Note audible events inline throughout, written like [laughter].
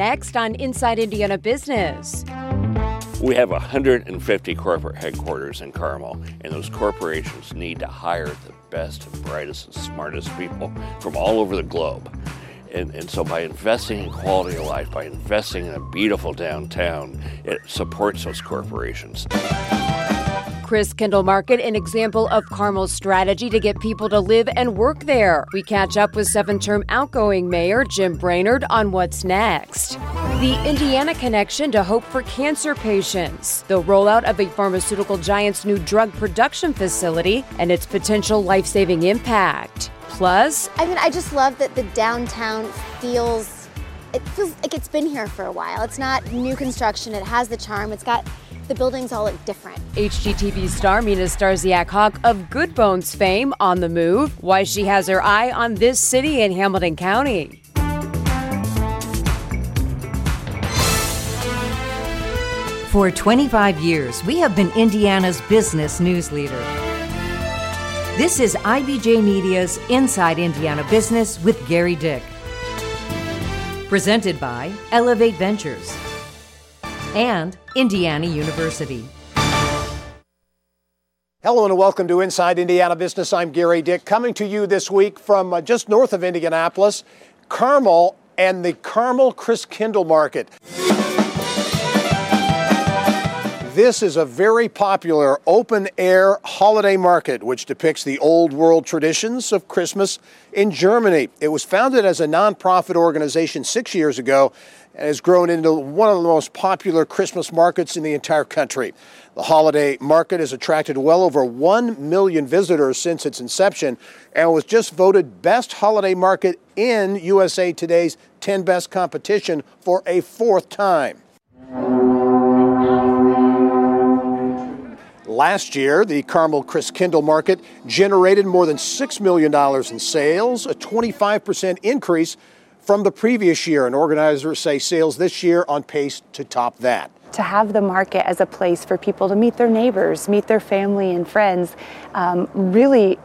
next on Inside Indiana Business. We have 150 corporate headquarters in Carmel, and those corporations need to hire the best and brightest and smartest people from all over the globe. And, and, so by investing in quality of life, by investing in a beautiful downtown, it supports those corporations. Christkindl Market, an example of Carmel's strategy to get people to live and work there. We catch up with seven term outgoing Mayor Jim Brainard on what's next. The Indiana connection to hope for cancer patients, the rollout of a pharmaceutical giant's new drug production facility, and its potential life saving impact. Plus, I mean, I just love that the downtown feels. It feels like it's been here for a while. It's not new construction. It has the charm. It's got the buildings all look different. HGTV star Mina Starsiak Hawk of Good Bones fame on the move. Why she has her eye on this city in Hamilton County. For 25 years, we have been Indiana's business news leader. This is IBJ Media's Inside Indiana Business with Gary Dick. Presented by Elevate Ventures and Indiana University. Hello and welcome to Inside Indiana Business. I'm Gary Dick, coming to you this week from uh, just north of Indianapolis, Carmel, and the Carmel Christkindl Market. This is a very popular open air holiday market which depicts the old world traditions of Christmas in Germany. It was founded as a nonprofit organization six years ago and has grown into one of the most popular Christmas markets in the entire country. The holiday market has attracted well over 1 million visitors since its inception and was just voted best holiday market in USA Today's 10 Best competition for a fourth time. Last year, the Carmel Christkindl Market generated more than $6 million in sales, a 25% increase from the previous year. And organizers say sales this year on pace to top that. To have the market as a place for people to meet their neighbors, meet their family and friends, um, really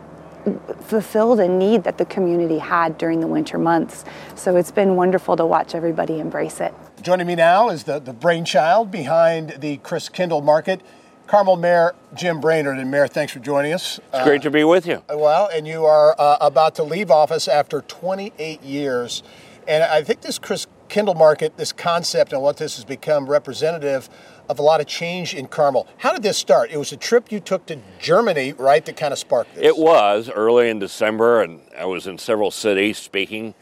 fulfilled a need that the community had during the winter months. So it's been wonderful to watch everybody embrace it. Joining me now is the, the brainchild behind the Christkindl Market. Carmel Mayor Jim Brainard. And Mayor, thanks for joining us. It's great to be with you. Uh, well, and you are uh, about to leave office after 28 years. And I think this Chris Kindle market, this concept and what this has become representative of a lot of change in Carmel. How did this start? It was a trip you took to Germany, right, that kind of sparked this? It was early in December, and I was in several cities speaking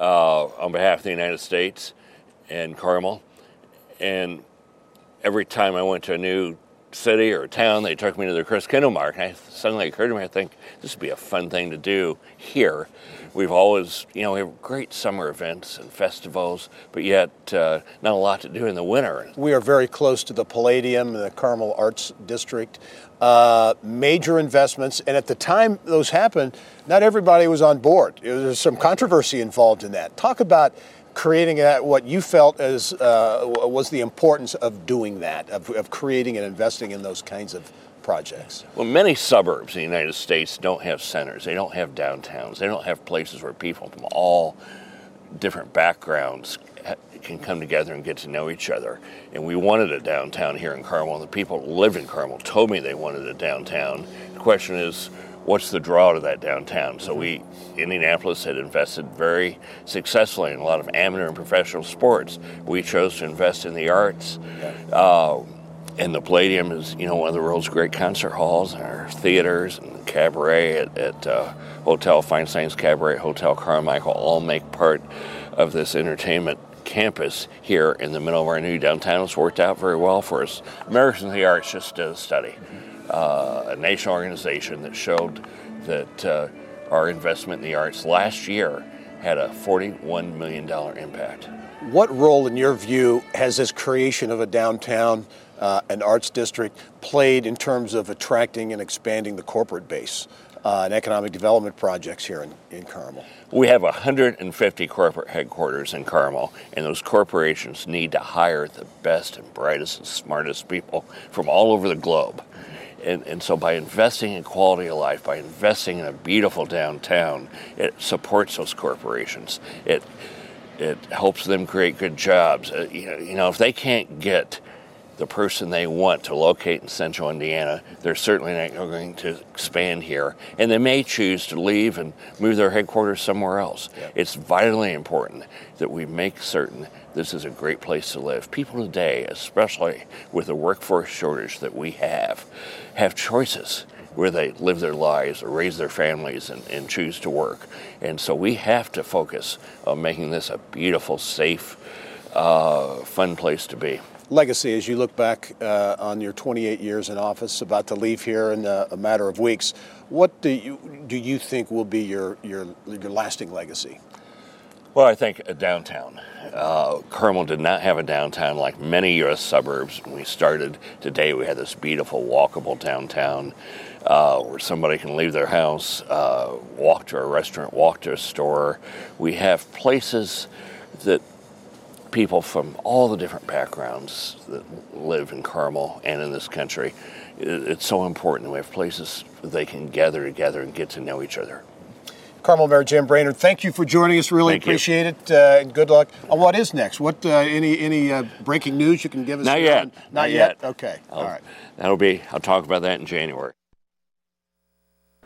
uh, on behalf of the United States and Carmel. And every time I went to a new city or town, they took me to the Christkindlmarkt, And I suddenly occurred to me, I think this would be a fun thing to do here We've always, you know, we have great summer events and festivals, but yet uh, not a lot to do in the winter. We are very close to the Palladium, the Carmel Arts District. Uh, major investments, and at the time those happened, not everybody was on board. There was some controversy involved in that. Talk about creating that, what you felt as uh, was the importance of doing that, of, of creating and investing in those kinds of projects? Well, many suburbs in the United States don't have centers. They don't have downtowns. They don't have places where people from all different backgrounds can come together and get to know each other. And we wanted a downtown here in Carmel. The people who lived in Carmel told me they wanted a downtown. The question is, what's the draw to that downtown? So we, Indianapolis, had invested very successfully in a lot of amateur and professional sports. We chose to invest in the arts. Uh, and the Palladium is, you know, one of the world's great concert halls, and our theaters and cabaret at, at uh, Hotel Feinstein's Cabaret, Hotel Carmichael, all make part of this entertainment campus here in the middle of our new downtown. It's worked out very well for us. Americans in the Arts just did a study, uh, a national organization that showed that uh, our investment in the arts last year had a $41 million impact. What role, in your view, has this creation of a downtown uh, an arts district played in terms of attracting and expanding the corporate base uh, and economic development projects here in, in Carmel? We have 150 corporate headquarters in Carmel, and those corporations need to hire the best and brightest and smartest people from all over the globe. And, and, so by investing in quality of life, by investing in a beautiful downtown, it supports those corporations. It it helps them create good jobs. Uh, you, know, you know, if they can't get the person they want to locate in central Indiana, they're certainly not going to expand here. And they may choose to leave and move their headquarters somewhere else. Yep. It's vitally important that we make certain this is a great place to live. People today, especially with the workforce shortage that we have, have choices where they live their lives or raise their families and, and choose to work. And so we have to focus on making this a beautiful, safe, uh, fun place to be legacy as you look back uh, on your 28 years in office, about to leave here in a, a, matter of weeks. What do you do you think will be your your, your lasting legacy? Well, I think a downtown. Uh, Carmel did not have a downtown like many U.S. suburbs when we started. Today, we had this beautiful, walkable downtown uh, where somebody can leave their house, uh, walk to a restaurant, walk to a store. We have places that people from all the different backgrounds that live in Carmel and in this country. It's so important. We have places they can gather together and get to know each other. Carmel Mayor Jim Brainard, thank you for joining us. Really thank appreciate you. it, uh, and good luck. Uh, what is next? What uh, any any uh, breaking news you can give us? Not yet. Not, Not yet. yet. Okay. I'll, All right. That'll be. I'll talk about that in January.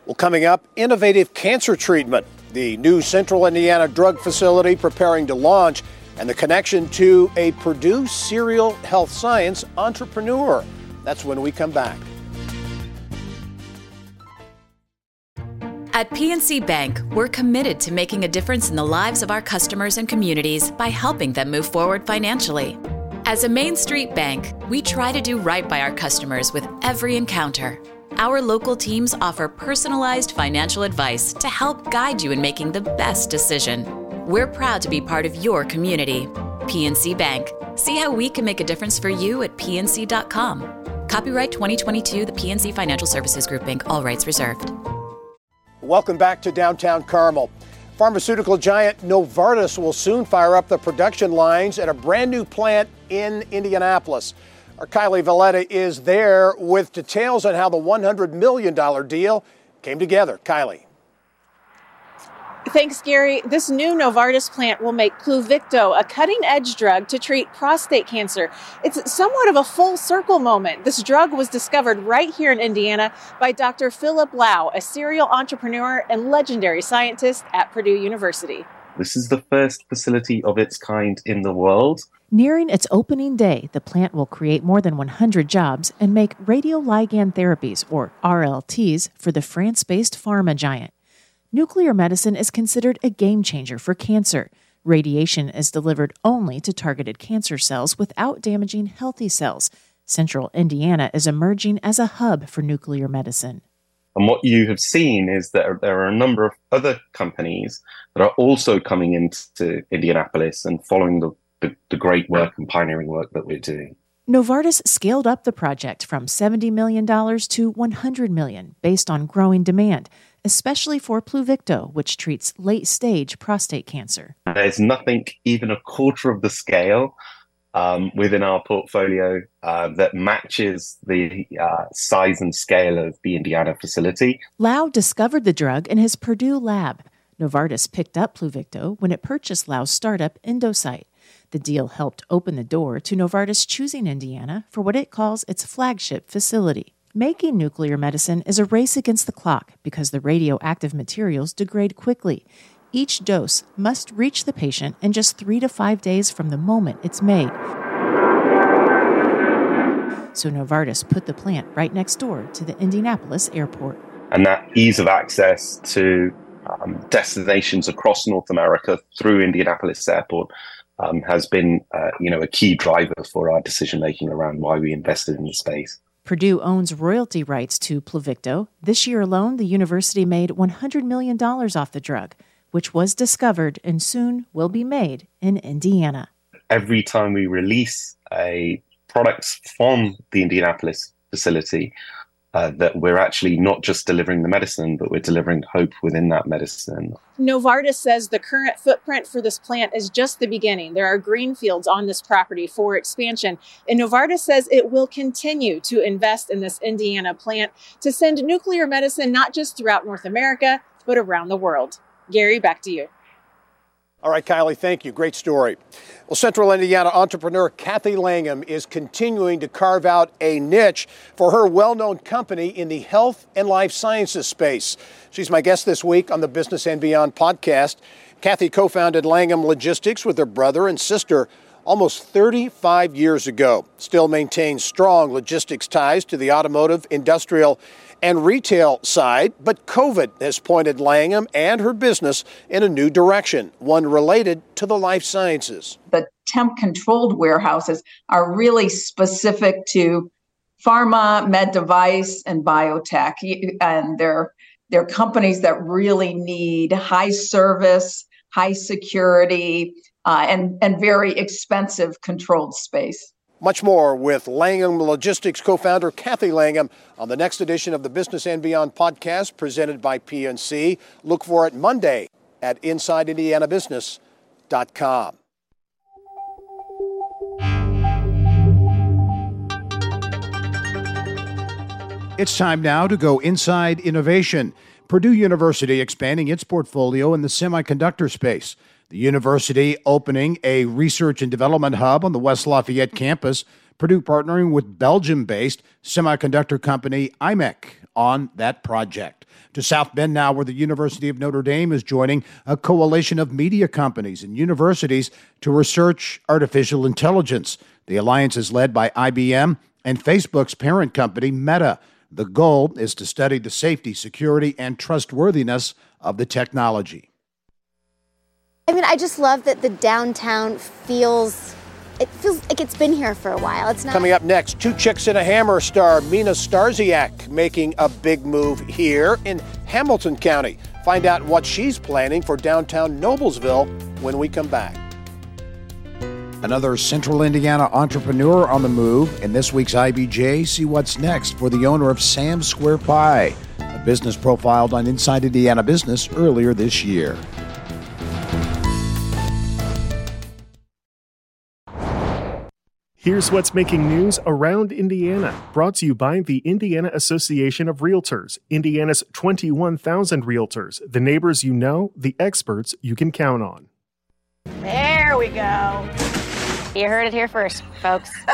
Well, coming up, innovative cancer treatment. The new Central Indiana Drug Facility preparing to launch and the connection to a Purdue serial health science entrepreneur. That's when we come back. At PNC Bank, we're committed to making a difference in the lives of our customers and communities by helping them move forward financially. As a Main Street bank, we try to do right by our customers with every encounter. Our local teams offer personalized financial advice to help guide you in making the best decision. We're proud to be part of your community. PNC Bank. See how we can make a difference for you at pnc.com. Copyright 2022, the PNC Financial Services Group Inc., all rights reserved. Welcome back to downtown Carmel. Pharmaceutical giant Novartis will soon fire up the production lines at a brand new plant in Indianapolis. Our Kylie Valletta is there with details on how the $100 million deal came together. Kylie. Thanks, Gary. This new Novartis plant will make Pluvicto a cutting edge drug to treat prostate cancer. It's somewhat of a full circle moment. This drug was discovered right here in Indiana by Dr. Philip Low, a serial entrepreneur and legendary scientist at Purdue University. This is the first facility of its kind in the world. Nearing its opening day, the plant will create more than 100 jobs and make radioligand therapies, or RLTs, for the France based pharma giant. Nuclear medicine is considered a game changer for cancer. Radiation is delivered only to targeted cancer cells without damaging healthy cells. Central Indiana is emerging as a hub for nuclear medicine. And what you have seen is that there are a number of other companies that are also coming into Indianapolis and following the, the, the great work and pioneering work that we're doing. Novartis scaled up the project from $70 million to 100 million based on growing demand especially for Pluvicto, which treats late stage prostate cancer. There's nothing even a quarter of the scale um, within our portfolio uh, that matches the uh, size and scale of the Indiana facility. Low discovered the drug in his Purdue lab. Novartis picked up Pluvicto when it purchased Low's startup Endocyte. The deal helped open the door to Novartis choosing Indiana for what it calls its flagship facility. Making nuclear medicine is a race against the clock because the radioactive materials degrade quickly. Each dose must reach the patient in just three to five days from the moment it's made. So Novartis put the plant right next door to the Indianapolis airport. And that ease of access to um, destinations across North America through Indianapolis airport um, has been, uh, you know, a key driver for our decision making around why we invested in the space. Purdue owns royalty rights to Pluvicto. This year alone, the university made $100 million off the drug, which was discovered and soon will be made in Indiana. Every time we release a product from the Indianapolis facility, uh, that we're actually not just delivering the medicine, but we're delivering hope within that medicine. Novartis says the current footprint for this plant is just the beginning. There are green fields on this property for expansion. And Novartis says it will continue to invest in this Indiana plant to send nuclear medicine not just throughout North America, but around the world. Gary, back to you. All right, Kylie, thank you. Great story. Well, Central Indiana entrepreneur Kathy Langham is continuing to carve out a niche for her well known company in the health and life sciences space. She's my guest this week on the Business and Beyond podcast. Kathy co founded Langham Logistics with her brother and sister almost 35 years ago. Still maintains strong logistics ties to the automotive, industrial, and retail side, but COVID has pointed Langham and her business in a new direction, one related to the life sciences. The temp controlled warehouses are really specific to pharma, med device, and biotech. And they're, they're companies that really need high service, high security, uh, and, and very expensive controlled space. Much more with Langham Logistics co founder Kathy Langham on the next edition of the Business and Beyond podcast presented by PNC. Look for it Monday at InsideIndianaBusiness.com. It's time now to go inside innovation. Purdue University expanding its portfolio in the semiconductor space. The university opening a research and development hub on the West Lafayette campus. Purdue partnering with Belgium based semiconductor company IMEC on that project. To South Bend now, where the University of Notre Dame is joining a coalition of media companies and universities to research artificial intelligence. The alliance is led by IBM and Facebook's parent company, Meta. The goal is to study the safety, security, and trustworthiness of the technology. I mean, I just love that the downtown feels. It feels like it's been here for a while. It's not coming up next. Two chicks and a hammer star Mina Starsiak making a big move here in Hamilton County. Find out what she's planning for downtown Noblesville when we come back. Another Central Indiana entrepreneur on the move. In this week's IBJ, see what's next for the owner of Sam's Square Pie, a business profiled on Inside Indiana Business earlier this year. Here's what's making news around Indiana, brought to you by the Indiana Association of Realtors, Indiana's 21,000 realtors, the neighbors you know, the experts you can count on. There we go. You heard it here first, folks. [laughs]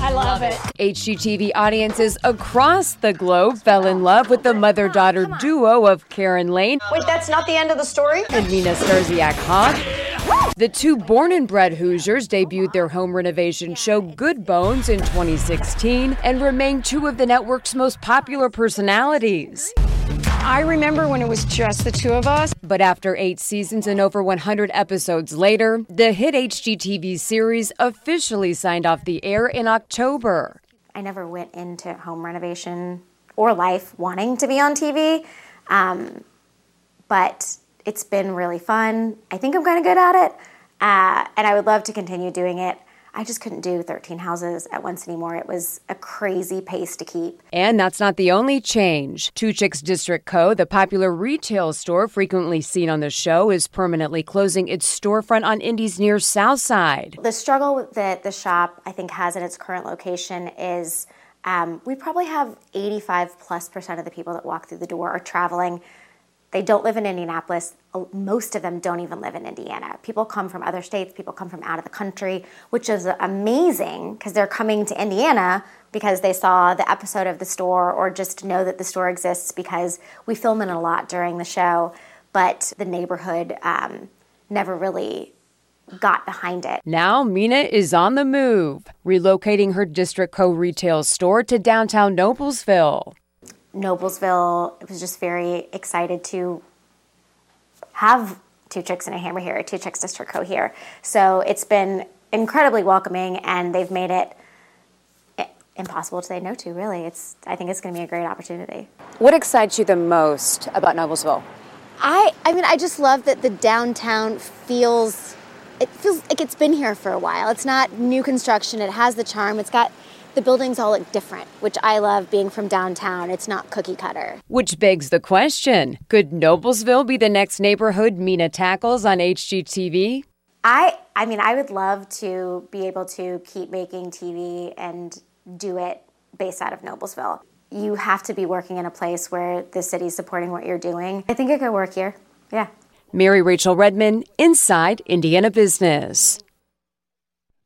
I love it. HGTV audiences across the globe fell in love with the mother daughter duo of Karen Laine. Wait, that's not the end of the story? And Mina Starsiak Hawk. The two born and bred Hoosiers debuted their home renovation show Good Bones in 2016 and remain two of the network's most popular personalities. I remember when it was just the two of us. But after eight seasons and over 100 episodes later, the hit HGTV series officially signed off the air in October. I never went into home renovation or life wanting to be on TV, um, but it's been really fun. I think I'm kind of good at it, uh, and I would love to continue doing it. I just couldn't do 13 houses at once anymore. It was a crazy pace to keep. And that's not the only change. Two Chicks District Co., the popular retail store frequently seen on the show, is permanently closing its storefront on Indy's near South Side. The struggle that the shop, I think, has in its current location is um, we probably have 85 plus percent of the people that walk through the door are traveling they don't live in Indianapolis. Most of them don't even live in Indiana. People come from other states, people come from out of the country, which is amazing because they're coming to Indiana because they saw the episode of the store or just know that the store exists because we film in a lot during the show. But the neighborhood um, never really got behind it. Now Mina is on the move, relocating her District Co retail store to downtown Noblesville. Noblesville was just very excited to have two chicks and a hammer here, two chicks district co here. So it's been incredibly welcoming, and they've made it impossible to say no to. Really, it's I think it's going to be a great opportunity. What excites you the most about Noblesville? I I mean I just love that the downtown feels it feels like it's been here for a while. It's not new construction. It has the charm. It's got the buildings all look different, which I love being from downtown. It's not cookie cutter. Which begs the question could Noblesville be the next neighborhood Mina tackles on HGTV? I, I mean, I would love to be able to keep making TV and do it based out of Noblesville. You have to be working in a place where the city's supporting what you're doing. I think it could work here. Yeah. Mary Rachel Redman, Inside Indiana Business.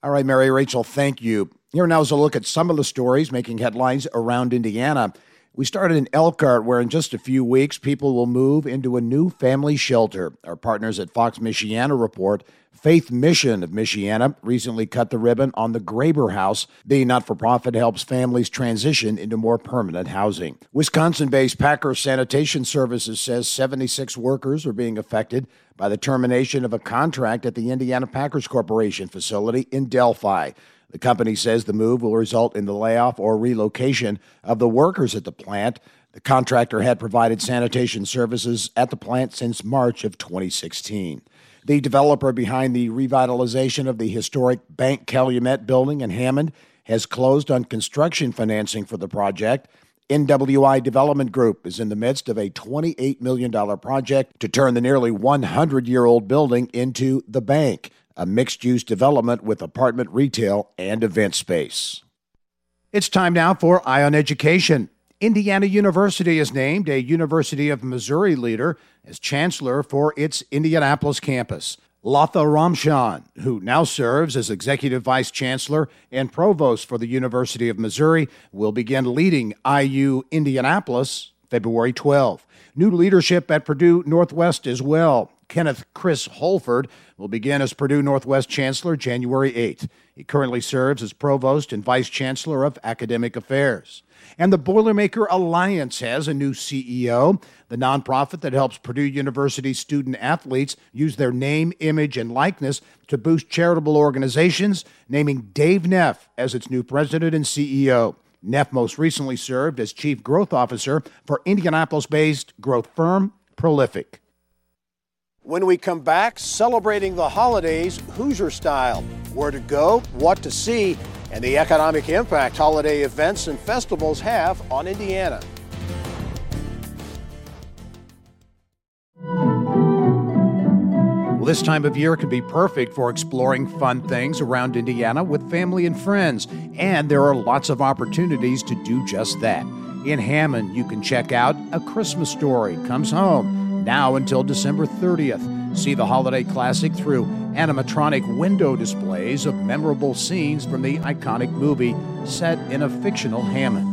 All right, Mary Rachel, thank you. Here now is a look at some of the stories making headlines around Indiana. We started in Elkhart, where in just a few weeks, people will move into a new family shelter. Our partners at Fox Michiana report Faith Mission of Michiana recently cut the ribbon on the Graber House. The not for profit helps families transition into more permanent housing. Wisconsin based Packer Sanitation Services says 76 workers are being affected by the termination of a contract at the Indiana Packers Corporation facility in Delphi. The company says the move will result in the layoff or relocation of the workers at the plant. The contractor had provided sanitation services at the plant since March of 2016. The developer behind the revitalization of the historic Bank Calumet building in Hammond has closed on construction financing for the project. NWI Development Group is in the midst of a $28 million project to turn the nearly 100 year old building into the bank, a mixed use development with apartment retail and event space. It's time now for Eye on Education. Indiana University is named a University of Missouri leader as chancellor for its Indianapolis campus. Latha Ramchand, who now serves as executive vice chancellor and provost for the University of Missouri, will begin leading IU Indianapolis February 12. New leadership at Purdue Northwest as well. Kenneth Chris Holford will begin as Purdue Northwest Chancellor January 8th. He currently serves as Provost and Vice Chancellor of Academic Affairs. And the Boilermaker Alliance has a new CEO, the nonprofit that helps Purdue University student athletes use their name, image, and likeness to boost charitable organizations, naming Dave Neff as its new president and CEO. Neff most recently served as Chief Growth Officer for Indianapolis based growth firm Prolific. When we come back, celebrating the holidays Hoosier style. Where to go, what to see, and the economic impact holiday events and festivals have on Indiana. Well, this time of year can be perfect for exploring fun things around Indiana with family and friends, and there are lots of opportunities to do just that. In Hammond, you can check out A Christmas Story Comes Home now until December 30th. See the holiday classic through animatronic window displays of memorable scenes from the iconic movie set in a fictional Hammond.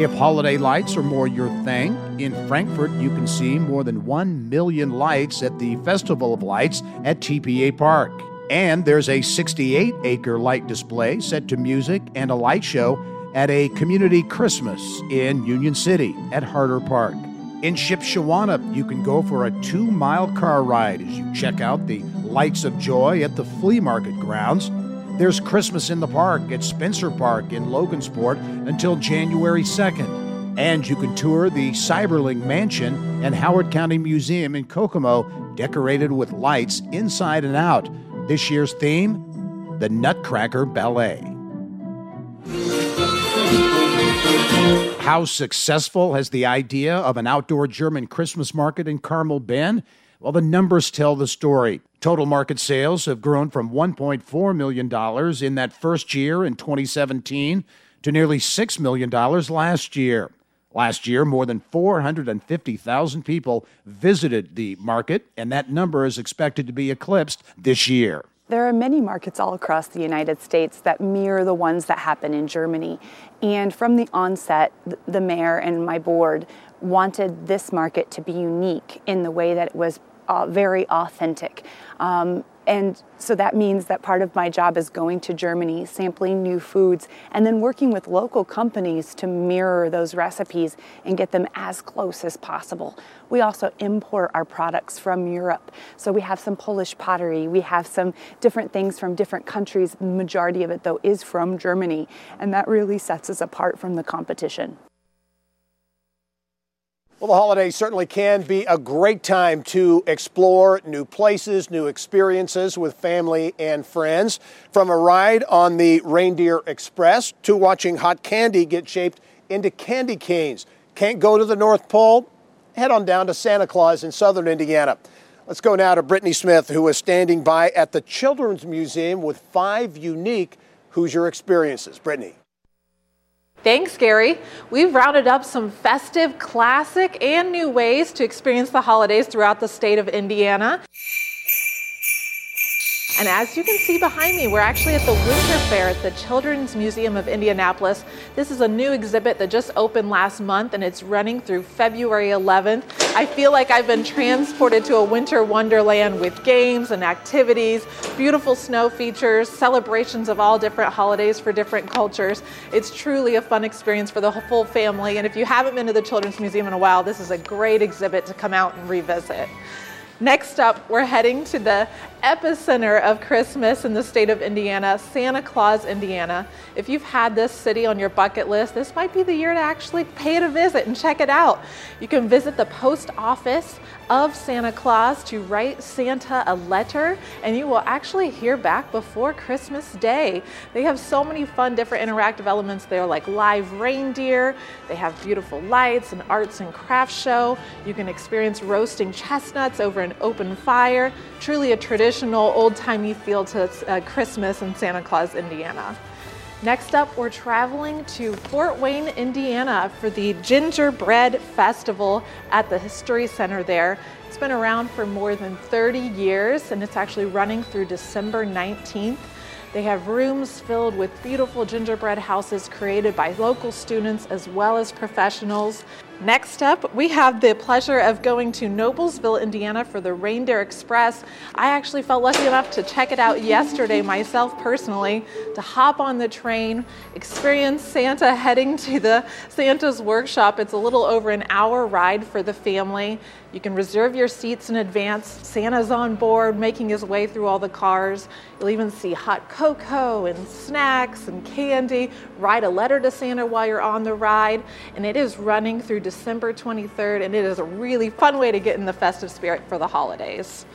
If holiday lights are more your thing, in Frankfort you can see more than 1 million lights at the Festival of Lights at TPA Park. And there's a 68 acre light display set to music and a light show at a community Christmas in Union City at Harder Park. In Shipshewana, you can go for a two mile car ride as you check out the Lights of Joy at the flea market grounds. There's Christmas in the Park at Spencer Park in Logansport until January 2nd. And you can tour the Seiberling Mansion and Howard County Museum in Kokomo, decorated with lights inside and out. This year's theme the Nutcracker Ballet. How successful has the idea of an outdoor German Christmas market in Carmel been? Well, the numbers tell the story. Total market sales have grown from $1.4 million in that first year in 2017 to nearly $6 million last year. Last year, more than 450,000 people visited the market, and that number is expected to be eclipsed this year. There are many markets all across the United States that mirror the ones that happen in Germany. And from the onset, the mayor and my board wanted this market to be unique in the way that it was uh, very authentic. Um, and so that means that part of my job is going to Germany, sampling new foods, and then working with local companies to mirror those recipes and get them as close as possible. We also import our products from Europe. So we have some Polish pottery, we have some different things from different countries. The majority of it, though, is from Germany, and that really sets us apart from the competition. Well, the holidays certainly can be a great time to explore new places, new experiences with family and friends. From a ride on the Reindeer Express to watching hot candy get shaped into candy canes. Can't go to the North Pole? Head on down to Santa Claus in southern Indiana. Let's go now to Brittany Smith, who is standing by at the Children's Museum with five unique Hoosier experiences. Brittany. Thanks, Gary. We've rounded up some festive, classic, and new ways to experience the holidays throughout the state of Indiana. And as you can see behind me, we're actually at the Winter Fair at the Children's Museum of Indianapolis. This is a new exhibit that just opened last month and it's running through February 11th. I feel like I've been transported to a winter wonderland with games and activities, beautiful snow features, celebrations of all different holidays for different cultures. It's truly a fun experience for the full family. And if you haven't been to the Children's Museum in a while, this is a great exhibit to come out and revisit. Next up, we're heading to the epicenter of Christmas in the state of Indiana, Santa Claus, Indiana. If you've had this city on your bucket list, this might be the year to actually pay it a visit and check it out. You can visit the post office of Santa Claus to write Santa a letter, and you will actually hear back before Christmas Day. They have so many fun, different interactive elements there, like live reindeer. They have beautiful lights, and arts and crafts show. You can experience roasting chestnuts over an open fire. Truly a traditional, old timey feel to uh, Christmas in Santa Claus, Indiana. Next up, we're traveling to Fort Wayne, Indiana for the Gingerbread Festival at the History Center there. It's been around for more than 30 years and it's actually running through December 19th. They have rooms filled with beautiful gingerbread houses created by local students as well as professionals. Next up, we have the pleasure of going to Noblesville, Indiana for the Reindeer Express. I actually felt lucky enough to check it out yesterday myself personally, to hop on the train, experience Santa heading to the Santa's workshop. It's a little over an hour ride for the family. You can reserve your seats in advance. Santa's on board, making his way through all the cars. You'll even see hot cocoa and snacks and candy. Write a letter to Santa while you're on the ride. And it is running through December 23rd, and it is a really fun way to get in the festive spirit for the holidays.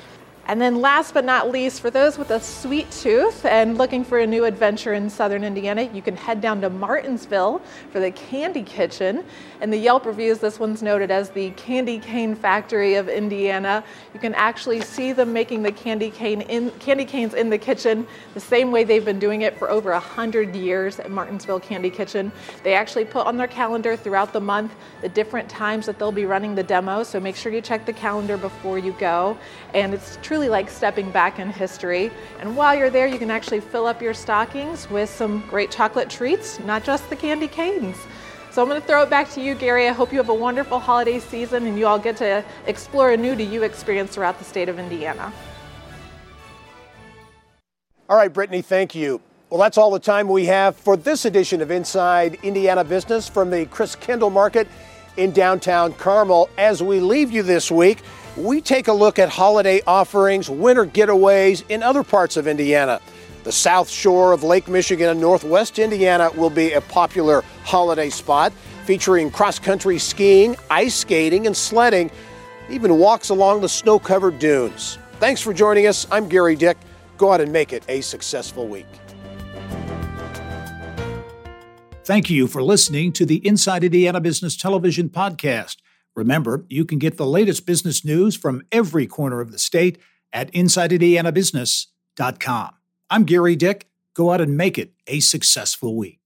And then last but not least, for those with a sweet tooth and looking for a new adventure in southern Indiana, you can head down to Martinsville for the Candy Kitchen. In the Yelp reviews, this one's noted as the candy cane factory of Indiana. You can actually see them making the candy cane in candy canes in the kitchen the same way they've been doing it for over a hundred years at Martinsville Candy Kitchen. They actually put on their calendar throughout the month the different times that they'll be running the demo, so make sure you check the calendar before you go. And it's truly truly like stepping back in history. And while you're there, you can actually fill up your stockings with some great chocolate treats, not just the candy canes. So I'm going to throw it back to you, Gary. I hope you have a wonderful holiday season and you all get to explore a new to you experience throughout the state of Indiana. All right, Brittany, thank you. Well, that's all the time we have for this edition of Inside Indiana Business from the Christkindl Market in downtown Carmel. As we leave you this week, we take a look at holiday offerings, winter getaways in other parts of Indiana. The south shore of Lake Michigan and northwest Indiana will be a popular holiday spot featuring cross country skiing, ice skating, and sledding, even walks along the snow covered dunes. Thanks for joining us. I'm Gary Dick. Go out and make it a successful week. Thank you for listening to the Inside Indiana Business Television podcast. Remember, you can get the latest business news from every corner of the state at InsideIndianaBusiness.com. I'm Gary Dick. Go out and make it a successful week.